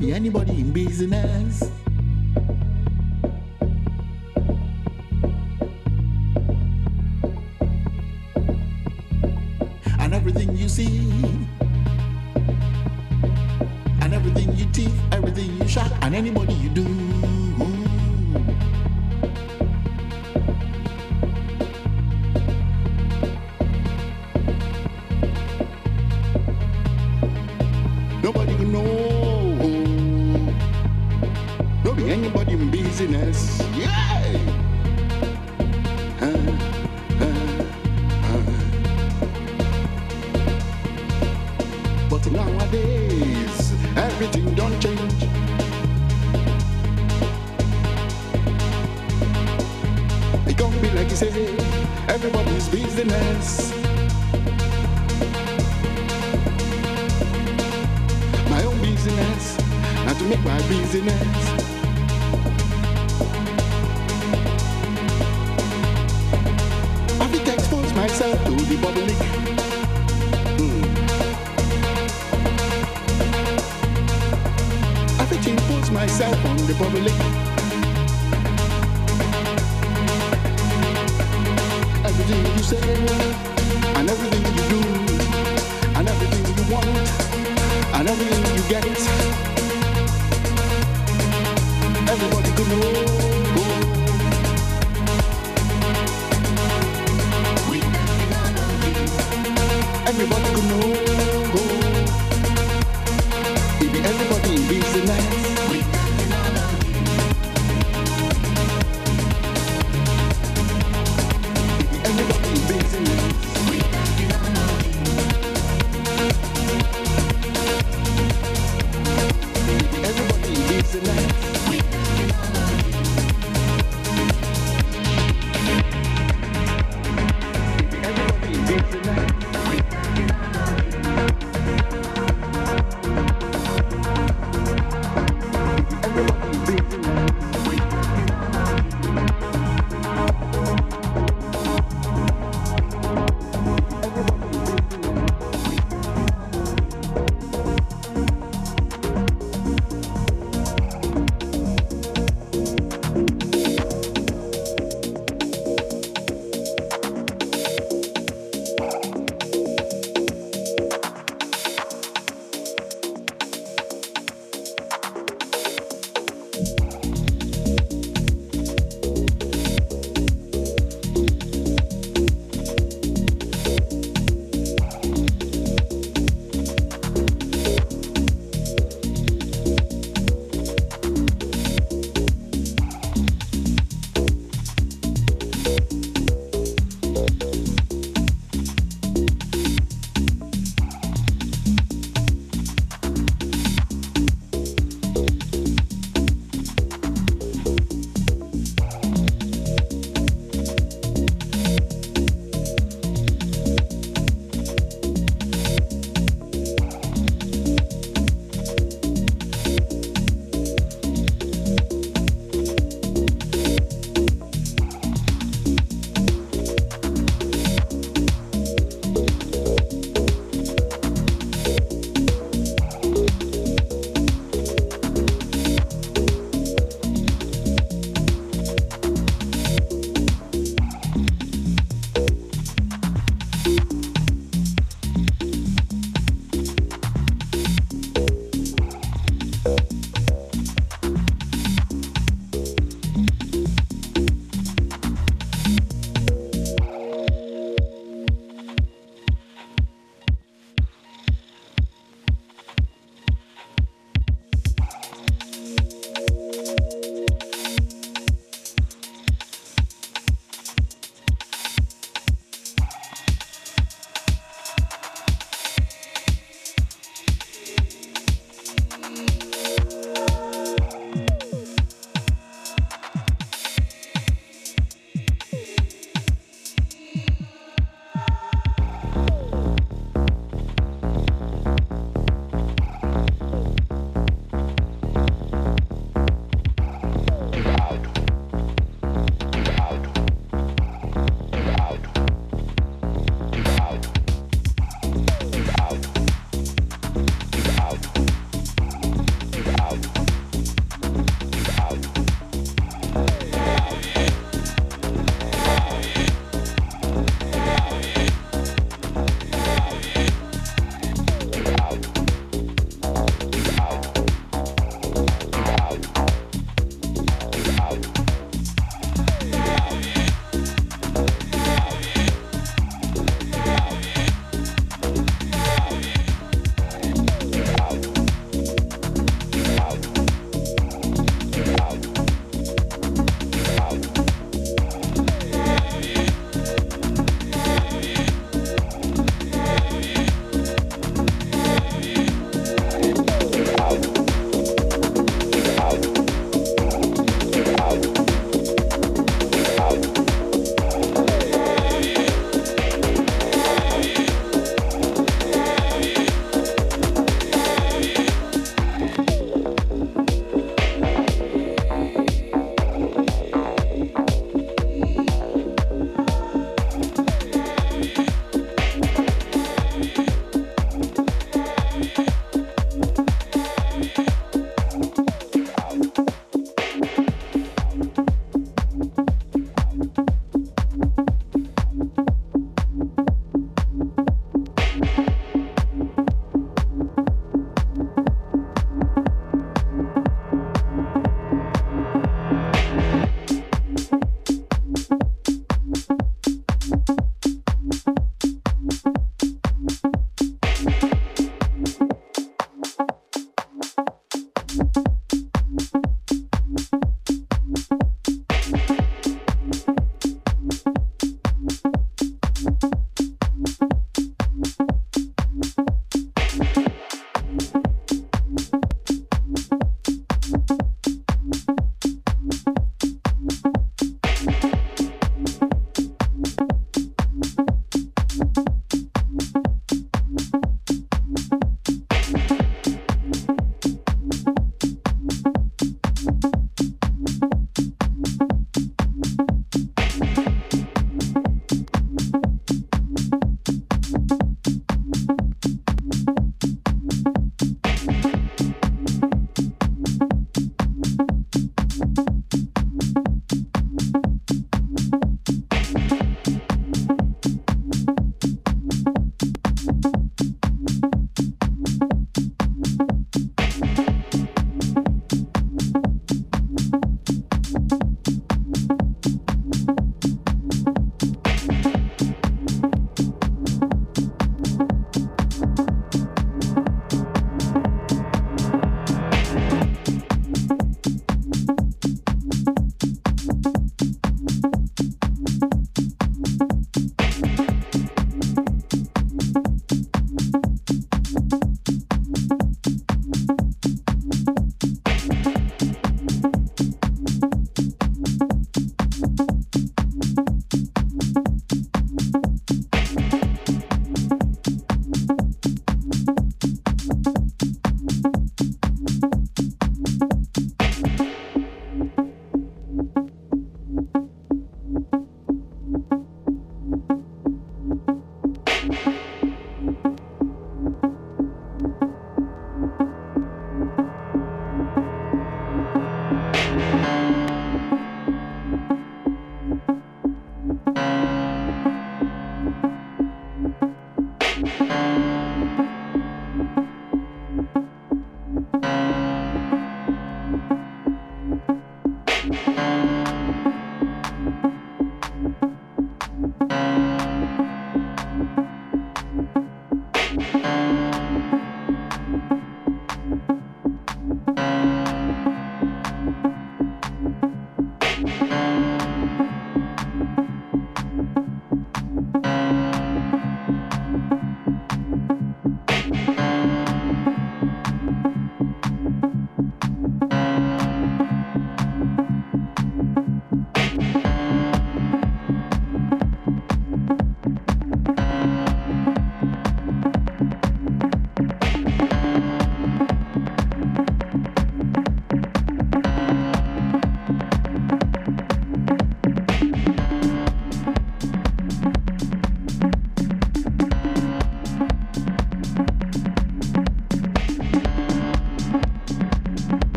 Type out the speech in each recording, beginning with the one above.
be anybody in business.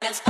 Let's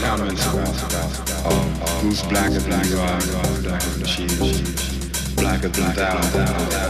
comments about, uh, who's blacker than you are, blacker than she is, blacker than thou.